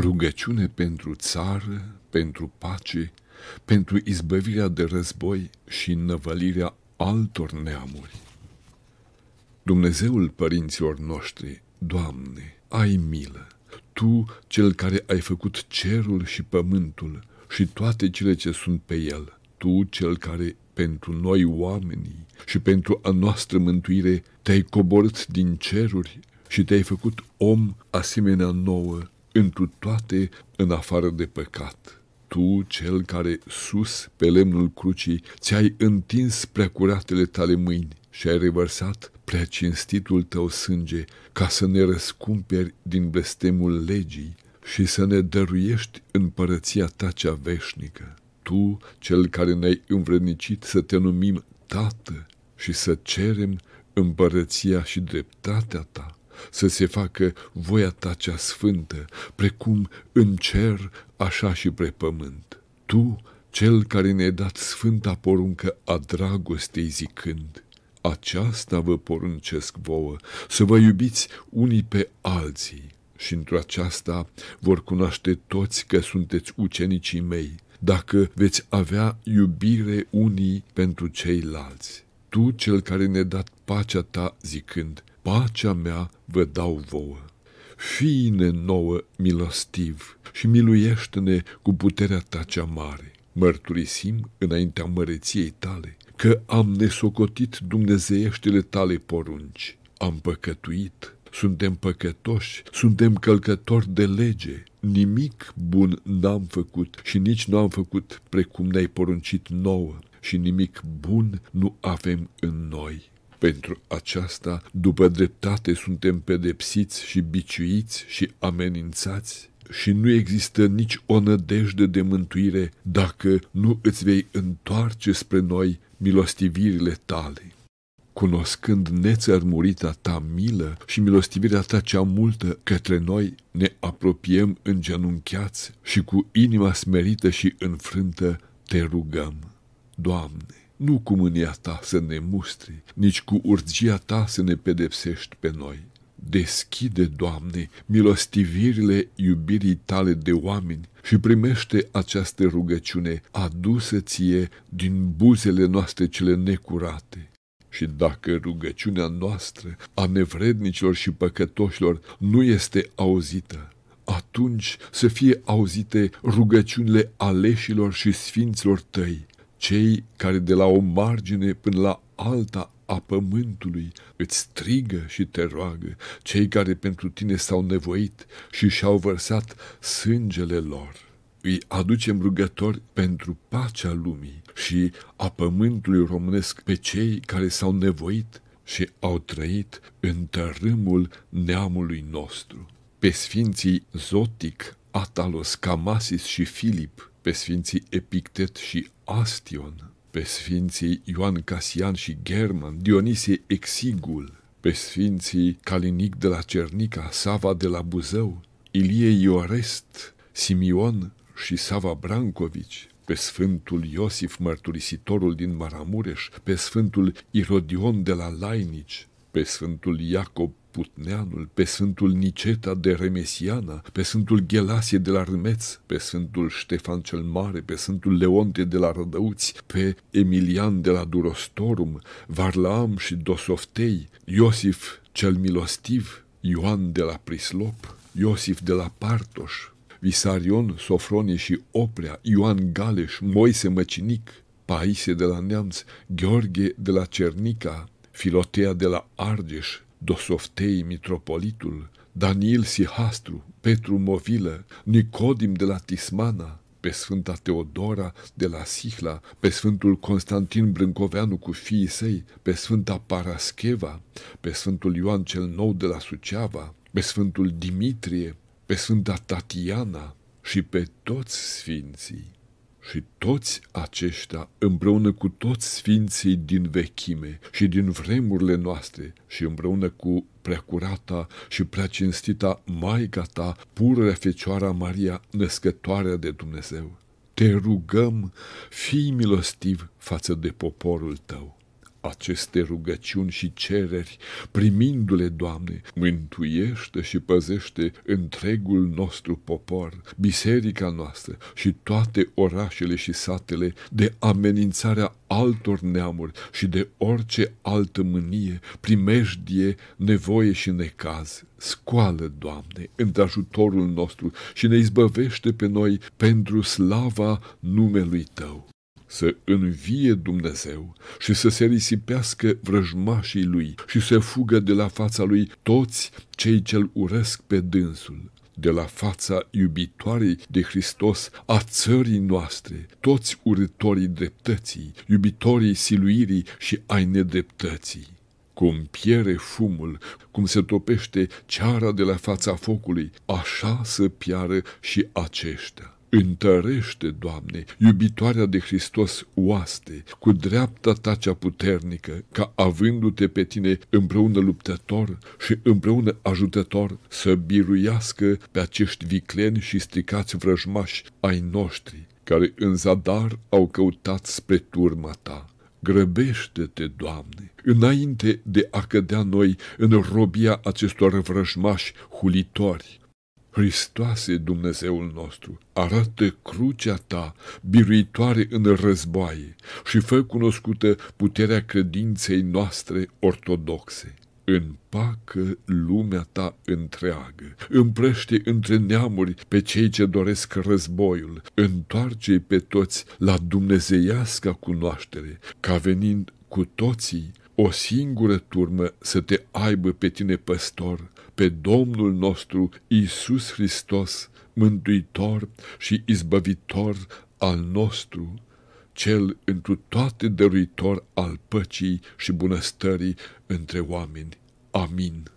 Rugăciune pentru țară, pentru pace, pentru izbăvirea de război și înnăvălirea altor neamuri. Dumnezeul părinților noștri, Doamne, ai milă! Tu, cel care ai făcut cerul și pământul și toate cele ce sunt pe el, Tu, cel care pentru noi oamenii și pentru a noastră mântuire te-ai coborât din ceruri și te-ai făcut om asemenea nouă, întru toate în afară de păcat. Tu, cel care sus pe lemnul crucii ți-ai întins preacuratele tale mâini și ai revărsat prea cinstitul tău sânge ca să ne răscumperi din blestemul legii și să ne dăruiești împărăția ta cea veșnică. Tu, cel care ne-ai învrednicit să te numim Tată și să cerem împărăția și dreptatea ta, să se facă voia ta cea sfântă, precum în cer, așa și pe pământ. Tu, cel care ne-ai dat sfânta poruncă a dragostei zicând, aceasta vă poruncesc vouă, să vă iubiți unii pe alții și într-o aceasta vor cunoaște toți că sunteți ucenicii mei, dacă veți avea iubire unii pentru ceilalți. Tu, cel care ne-a dat pacea ta, zicând, pacea mea vă dau vouă. Fii-ne nouă milostiv și miluiește-ne cu puterea ta cea mare. Mărturisim înaintea măreției tale că am nesocotit dumnezeieștile tale porunci. Am păcătuit, suntem păcătoși, suntem călcători de lege. Nimic bun n-am făcut și nici nu am făcut precum ne-ai poruncit nouă și nimic bun nu avem în noi. Pentru aceasta, după dreptate, suntem pedepsiți și biciuiți și amenințați și nu există nici o nădejde de mântuire dacă nu îți vei întoarce spre noi milostivirile tale. Cunoscând nețărmurita ta milă și milostivirea ta cea multă către noi, ne apropiem îngenunchiați și cu inima smerită și înfrântă te rugăm. Doamne, nu cu mânia ta să ne mustri, nici cu urgia ta să ne pedepsești pe noi. Deschide, Doamne, milostivirile iubirii tale de oameni și primește această rugăciune adusă ție din buzele noastre cele necurate. Și dacă rugăciunea noastră a nevrednicilor și păcătoșilor nu este auzită, atunci să fie auzite rugăciunile aleșilor și sfinților tăi, cei care de la o margine până la alta a pământului îți strigă și te roagă, cei care pentru tine s-au nevoit și și-au vărsat sângele lor. Îi aducem rugători pentru pacea lumii și a pământului românesc pe cei care s-au nevoit și au trăit în tărâmul neamului nostru. Pe sfinții Zotic, Atalos, Camasis și Filip, pe sfinții Epictet și Astion, pe sfinții Ioan Casian și German, Dionisie Exigul, pe sfinții Calinic de la Cernica, Sava de la Buzău, Ilie Iorest, Simion și Sava Brancovici, pe Sfântul Iosif Mărturisitorul din Maramureș, pe Sfântul Irodion de la Lainici, pe Sfântul Iacob Putneanul, pe Sfântul Niceta de Remesiana, pe Sfântul Ghelasie de la Râmeț, pe Sfântul Ștefan cel Mare, pe Sfântul Leonte de la Rădăuți, pe Emilian de la Durostorum, Varlaam și Dosoftei, Iosif cel Milostiv, Ioan de la Prislop, Iosif de la Partoș, Visarion, Sofronie și Oprea, Ioan Galeș, Moise Măcinic, Paise de la Neamț, Gheorghe de la Cernica, Filotea de la Argeș, Dosoftei Mitropolitul, Daniel Sihastru, Petru Movilă, Nicodim de la Tismana, pe Sfânta Teodora de la Sihla, pe Sfântul Constantin Brâncoveanu cu fiii săi, pe Sfânta Parascheva, pe Sfântul Ioan cel Nou de la Suceava, pe Sfântul Dimitrie, pe Sfânta Tatiana și pe toți sfinții. Și toți aceștia, împreună cu toți sfinții din vechime și din vremurile noastre și împreună cu preacurata și preacinstita Maica ta, pură Fecioara Maria, născătoarea de Dumnezeu, te rugăm, fii milostiv față de poporul tău. Aceste rugăciuni și cereri, primindu-le, Doamne, mântuiește și păzește întregul nostru popor, biserica noastră și toate orașele și satele de amenințarea altor neamuri și de orice altă mânie, primejdie, nevoie și necaz. Scoală, Doamne, ajutorul nostru și ne izbăvește pe noi pentru slava numelui Tău să învie Dumnezeu și să se risipească vrăjmașii lui și să fugă de la fața lui toți cei ce-l urăsc pe dânsul de la fața iubitoarei de Hristos a țării noastre, toți urătorii dreptății, iubitorii siluirii și ai nedreptății. Cum piere fumul, cum se topește ceara de la fața focului, așa să piară și aceștia. Întărește, Doamne, iubitoarea de Hristos oaste, cu dreapta ta cea puternică, ca avându-te pe tine împreună luptător și împreună ajutător să biruiască pe acești vicleni și stricați vrăjmași ai noștri, care în zadar au căutat spre turma ta. Grăbește-te, Doamne, înainte de a cădea noi în robia acestor vrăjmași hulitori, Hristoase, Dumnezeul nostru, arată crucea ta, biruitoare în războaie și fă cunoscută puterea credinței noastre ortodoxe. Împacă lumea ta întreagă, împrăște între neamuri pe cei ce doresc războiul, întoarce pe toți la dumnezeiasca cunoaștere, ca venind cu toții o singură turmă să te aibă pe tine păstor, pe Domnul nostru Isus Hristos, mântuitor și izbăvitor al nostru, cel întru toate dăruitor al păcii și bunăstării între oameni. Amin.